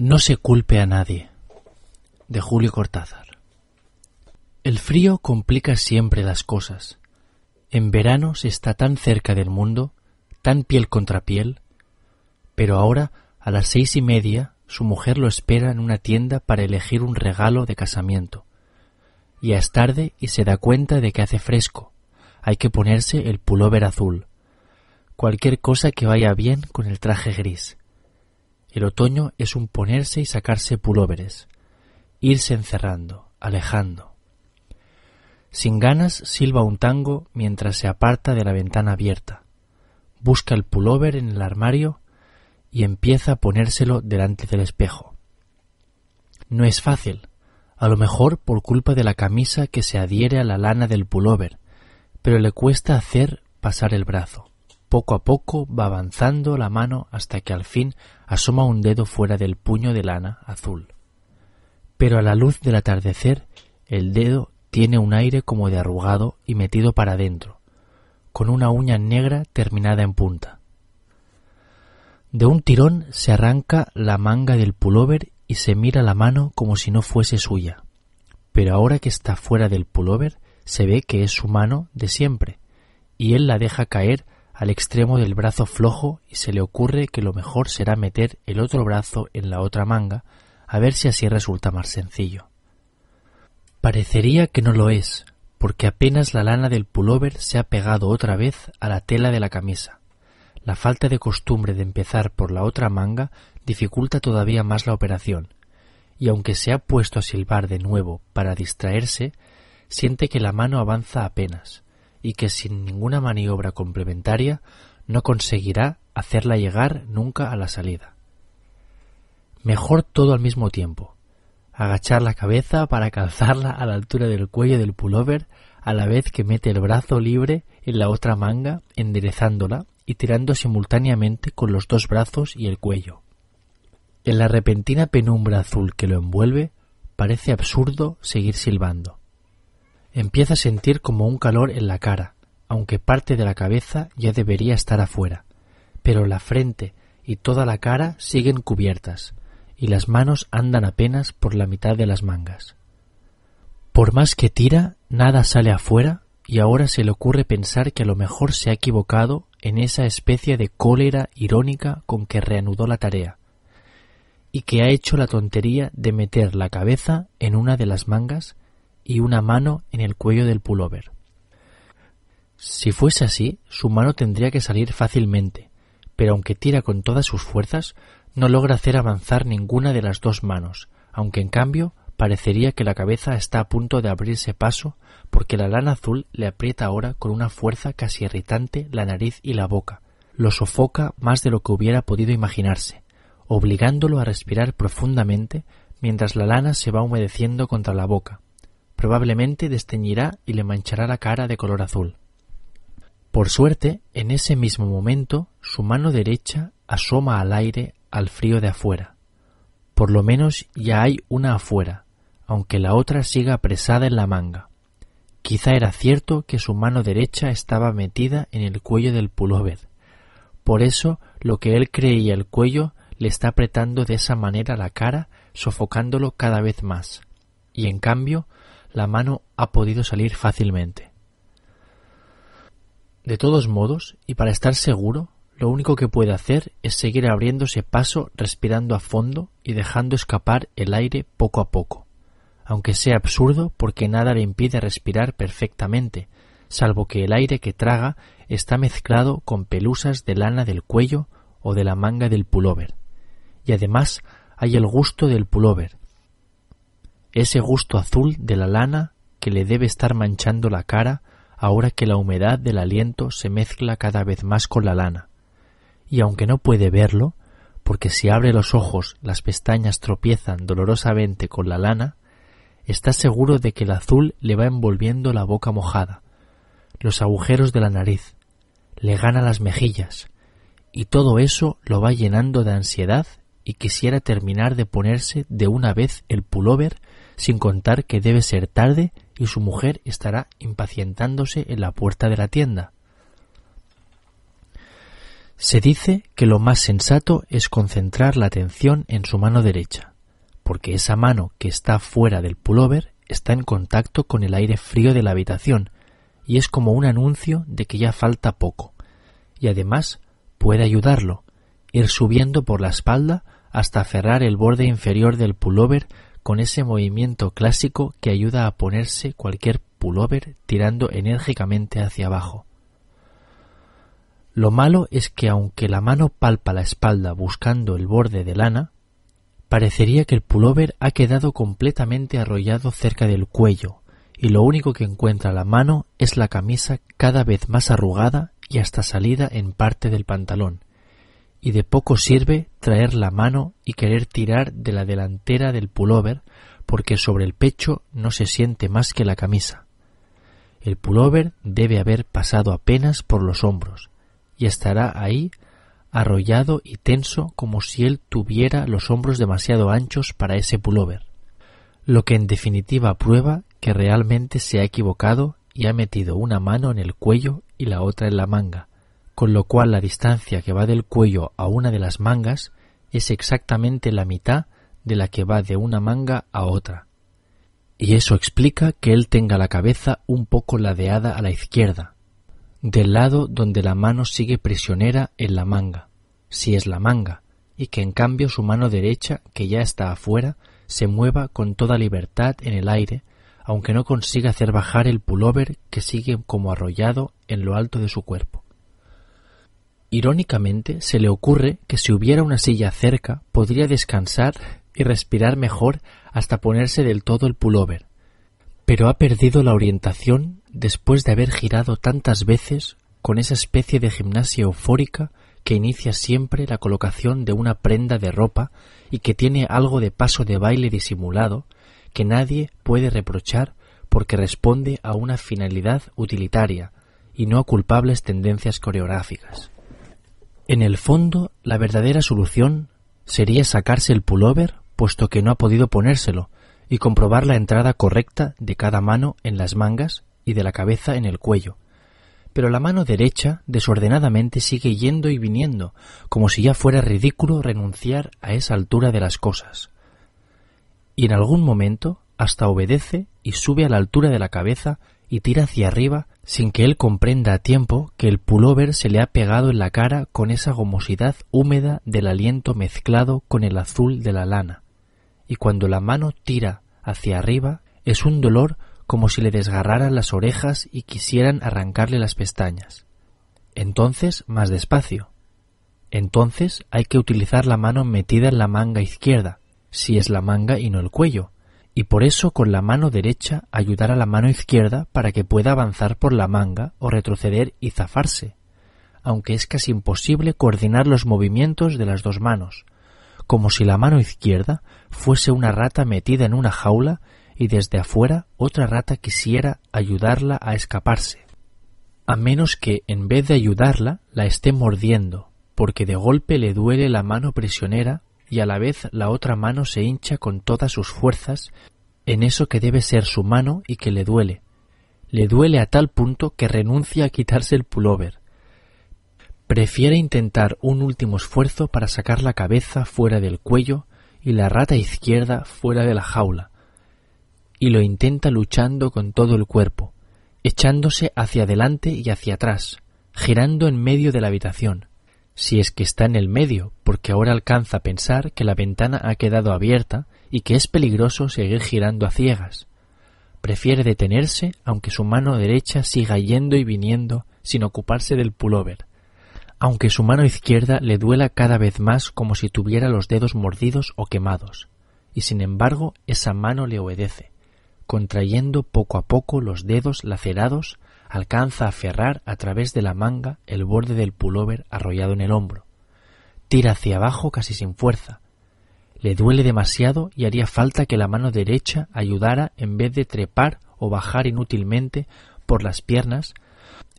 No se culpe a nadie. De Julio Cortázar. El frío complica siempre las cosas. En verano se está tan cerca del mundo, tan piel contra piel, pero ahora, a las seis y media, su mujer lo espera en una tienda para elegir un regalo de casamiento. Ya es tarde y se da cuenta de que hace fresco. Hay que ponerse el pullover azul. Cualquier cosa que vaya bien con el traje gris. El otoño es un ponerse y sacarse pulóveres, irse encerrando, alejando. Sin ganas silba un tango mientras se aparta de la ventana abierta. Busca el pullover en el armario y empieza a ponérselo delante del espejo. No es fácil, a lo mejor por culpa de la camisa que se adhiere a la lana del pullover, pero le cuesta hacer pasar el brazo. Poco a poco va avanzando la mano hasta que al fin asoma un dedo fuera del puño de lana azul. Pero a la luz del atardecer el dedo tiene un aire como de arrugado y metido para adentro, con una uña negra terminada en punta. De un tirón se arranca la manga del pullover y se mira la mano como si no fuese suya. Pero ahora que está fuera del pullover se ve que es su mano de siempre, y él la deja caer al extremo del brazo flojo y se le ocurre que lo mejor será meter el otro brazo en la otra manga a ver si así resulta más sencillo. Parecería que no lo es, porque apenas la lana del pullover se ha pegado otra vez a la tela de la camisa. La falta de costumbre de empezar por la otra manga dificulta todavía más la operación, y aunque se ha puesto a silbar de nuevo para distraerse, siente que la mano avanza apenas, y que sin ninguna maniobra complementaria no conseguirá hacerla llegar nunca a la salida. Mejor todo al mismo tiempo. Agachar la cabeza para calzarla a la altura del cuello del pullover a la vez que mete el brazo libre en la otra manga, enderezándola y tirando simultáneamente con los dos brazos y el cuello. En la repentina penumbra azul que lo envuelve, parece absurdo seguir silbando. Empieza a sentir como un calor en la cara, aunque parte de la cabeza ya debería estar afuera, pero la frente y toda la cara siguen cubiertas, y las manos andan apenas por la mitad de las mangas. Por más que tira, nada sale afuera, y ahora se le ocurre pensar que a lo mejor se ha equivocado en esa especie de cólera irónica con que reanudó la tarea, y que ha hecho la tontería de meter la cabeza en una de las mangas y una mano en el cuello del pullover. Si fuese así, su mano tendría que salir fácilmente, pero aunque tira con todas sus fuerzas, no logra hacer avanzar ninguna de las dos manos, aunque en cambio parecería que la cabeza está a punto de abrirse paso porque la lana azul le aprieta ahora con una fuerza casi irritante la nariz y la boca, lo sofoca más de lo que hubiera podido imaginarse, obligándolo a respirar profundamente mientras la lana se va humedeciendo contra la boca, probablemente desteñirá y le manchará la cara de color azul. Por suerte, en ese mismo momento, su mano derecha asoma al aire al frío de afuera. Por lo menos ya hay una afuera, aunque la otra siga apresada en la manga. Quizá era cierto que su mano derecha estaba metida en el cuello del pullover. Por eso lo que él creía el cuello le está apretando de esa manera la cara, sofocándolo cada vez más. Y en cambio la mano ha podido salir fácilmente. De todos modos, y para estar seguro, lo único que puede hacer es seguir abriéndose paso respirando a fondo y dejando escapar el aire poco a poco, aunque sea absurdo porque nada le impide respirar perfectamente, salvo que el aire que traga está mezclado con pelusas de lana del cuello o de la manga del pullover. Y además hay el gusto del pullover, ese gusto azul de la lana que le debe estar manchando la cara ahora que la humedad del aliento se mezcla cada vez más con la lana. Y aunque no puede verlo, porque si abre los ojos las pestañas tropiezan dolorosamente con la lana, está seguro de que el azul le va envolviendo la boca mojada, los agujeros de la nariz, le gana las mejillas, y todo eso lo va llenando de ansiedad y quisiera terminar de ponerse de una vez el pullover sin contar que debe ser tarde y su mujer estará impacientándose en la puerta de la tienda. Se dice que lo más sensato es concentrar la atención en su mano derecha, porque esa mano que está fuera del pullover está en contacto con el aire frío de la habitación y es como un anuncio de que ya falta poco. Y además puede ayudarlo, ir subiendo por la espalda hasta aferrar el borde inferior del pullover con ese movimiento clásico que ayuda a ponerse cualquier pullover tirando enérgicamente hacia abajo. Lo malo es que aunque la mano palpa la espalda buscando el borde de lana, parecería que el pullover ha quedado completamente arrollado cerca del cuello, y lo único que encuentra la mano es la camisa cada vez más arrugada y hasta salida en parte del pantalón, y de poco sirve traer la mano y querer tirar de la delantera del pullover porque sobre el pecho no se siente más que la camisa. El pullover debe haber pasado apenas por los hombros y estará ahí arrollado y tenso como si él tuviera los hombros demasiado anchos para ese pullover, lo que en definitiva prueba que realmente se ha equivocado y ha metido una mano en el cuello y la otra en la manga, con lo cual la distancia que va del cuello a una de las mangas es exactamente la mitad de la que va de una manga a otra. Y eso explica que él tenga la cabeza un poco ladeada a la izquierda, del lado donde la mano sigue prisionera en la manga, si es la manga, y que en cambio su mano derecha, que ya está afuera, se mueva con toda libertad en el aire, aunque no consiga hacer bajar el pullover que sigue como arrollado en lo alto de su cuerpo. Irónicamente, se le ocurre que si hubiera una silla cerca podría descansar y respirar mejor hasta ponerse del todo el pullover. Pero ha perdido la orientación después de haber girado tantas veces con esa especie de gimnasia eufórica que inicia siempre la colocación de una prenda de ropa y que tiene algo de paso de baile disimulado que nadie puede reprochar porque responde a una finalidad utilitaria y no a culpables tendencias coreográficas. En el fondo, la verdadera solución sería sacarse el pullover, puesto que no ha podido ponérselo, y comprobar la entrada correcta de cada mano en las mangas y de la cabeza en el cuello. Pero la mano derecha desordenadamente sigue yendo y viniendo, como si ya fuera ridículo renunciar a esa altura de las cosas. Y en algún momento hasta obedece y sube a la altura de la cabeza y tira hacia arriba sin que él comprenda a tiempo que el pullover se le ha pegado en la cara con esa gomosidad húmeda del aliento mezclado con el azul de la lana. Y cuando la mano tira hacia arriba es un dolor como si le desgarraran las orejas y quisieran arrancarle las pestañas. Entonces más despacio. Entonces hay que utilizar la mano metida en la manga izquierda, si es la manga y no el cuello, y por eso con la mano derecha ayudar a la mano izquierda para que pueda avanzar por la manga o retroceder y zafarse, aunque es casi imposible coordinar los movimientos de las dos manos, como si la mano izquierda fuese una rata metida en una jaula y desde afuera otra rata quisiera ayudarla a escaparse, a menos que en vez de ayudarla la esté mordiendo, porque de golpe le duele la mano prisionera y a la vez la otra mano se hincha con todas sus fuerzas en eso que debe ser su mano y que le duele. Le duele a tal punto que renuncia a quitarse el pullover. Prefiere intentar un último esfuerzo para sacar la cabeza fuera del cuello y la rata izquierda fuera de la jaula, y lo intenta luchando con todo el cuerpo, echándose hacia adelante y hacia atrás, girando en medio de la habitación, si es que está en el medio, porque ahora alcanza a pensar que la ventana ha quedado abierta y que es peligroso seguir girando a ciegas. Prefiere detenerse aunque su mano derecha siga yendo y viniendo sin ocuparse del pullover, aunque su mano izquierda le duela cada vez más como si tuviera los dedos mordidos o quemados, y sin embargo esa mano le obedece, contrayendo poco a poco los dedos lacerados alcanza a aferrar a través de la manga el borde del pullover arrollado en el hombro. Tira hacia abajo casi sin fuerza. Le duele demasiado y haría falta que la mano derecha ayudara en vez de trepar o bajar inútilmente por las piernas,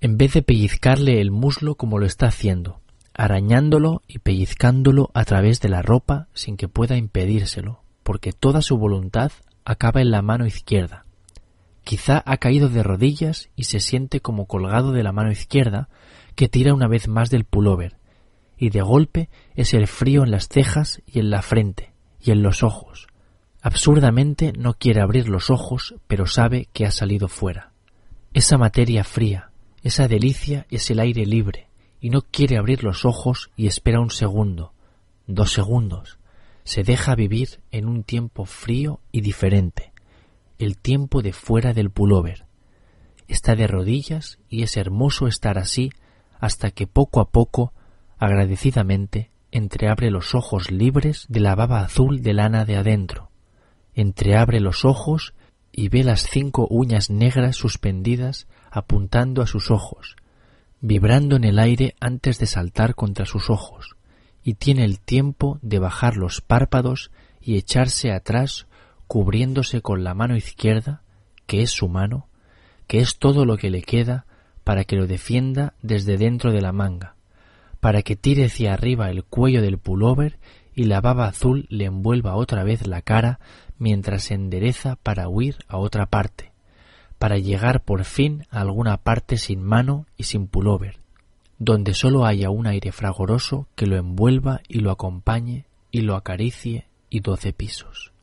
en vez de pellizcarle el muslo como lo está haciendo, arañándolo y pellizcándolo a través de la ropa sin que pueda impedírselo, porque toda su voluntad acaba en la mano izquierda, Quizá ha caído de rodillas y se siente como colgado de la mano izquierda que tira una vez más del pullover, y de golpe es el frío en las cejas y en la frente y en los ojos. Absurdamente no quiere abrir los ojos, pero sabe que ha salido fuera. Esa materia fría, esa delicia es el aire libre, y no quiere abrir los ojos y espera un segundo, dos segundos. Se deja vivir en un tiempo frío y diferente, el tiempo de fuera del pullover. Está de rodillas y es hermoso estar así hasta que poco a poco, agradecidamente, entreabre los ojos libres de la baba azul de lana de adentro, entreabre los ojos y ve las cinco uñas negras suspendidas apuntando a sus ojos, vibrando en el aire antes de saltar contra sus ojos, y tiene el tiempo de bajar los párpados y echarse atrás cubriéndose con la mano izquierda, que es su mano, que es todo lo que le queda para que lo defienda desde dentro de la manga, para que tire hacia arriba el cuello del pullover y la baba azul le envuelva otra vez la cara mientras se endereza para huir a otra parte, para llegar por fin a alguna parte sin mano y sin pullover, donde sólo haya un aire fragoroso que lo envuelva y lo acompañe y lo acaricie y doce pisos.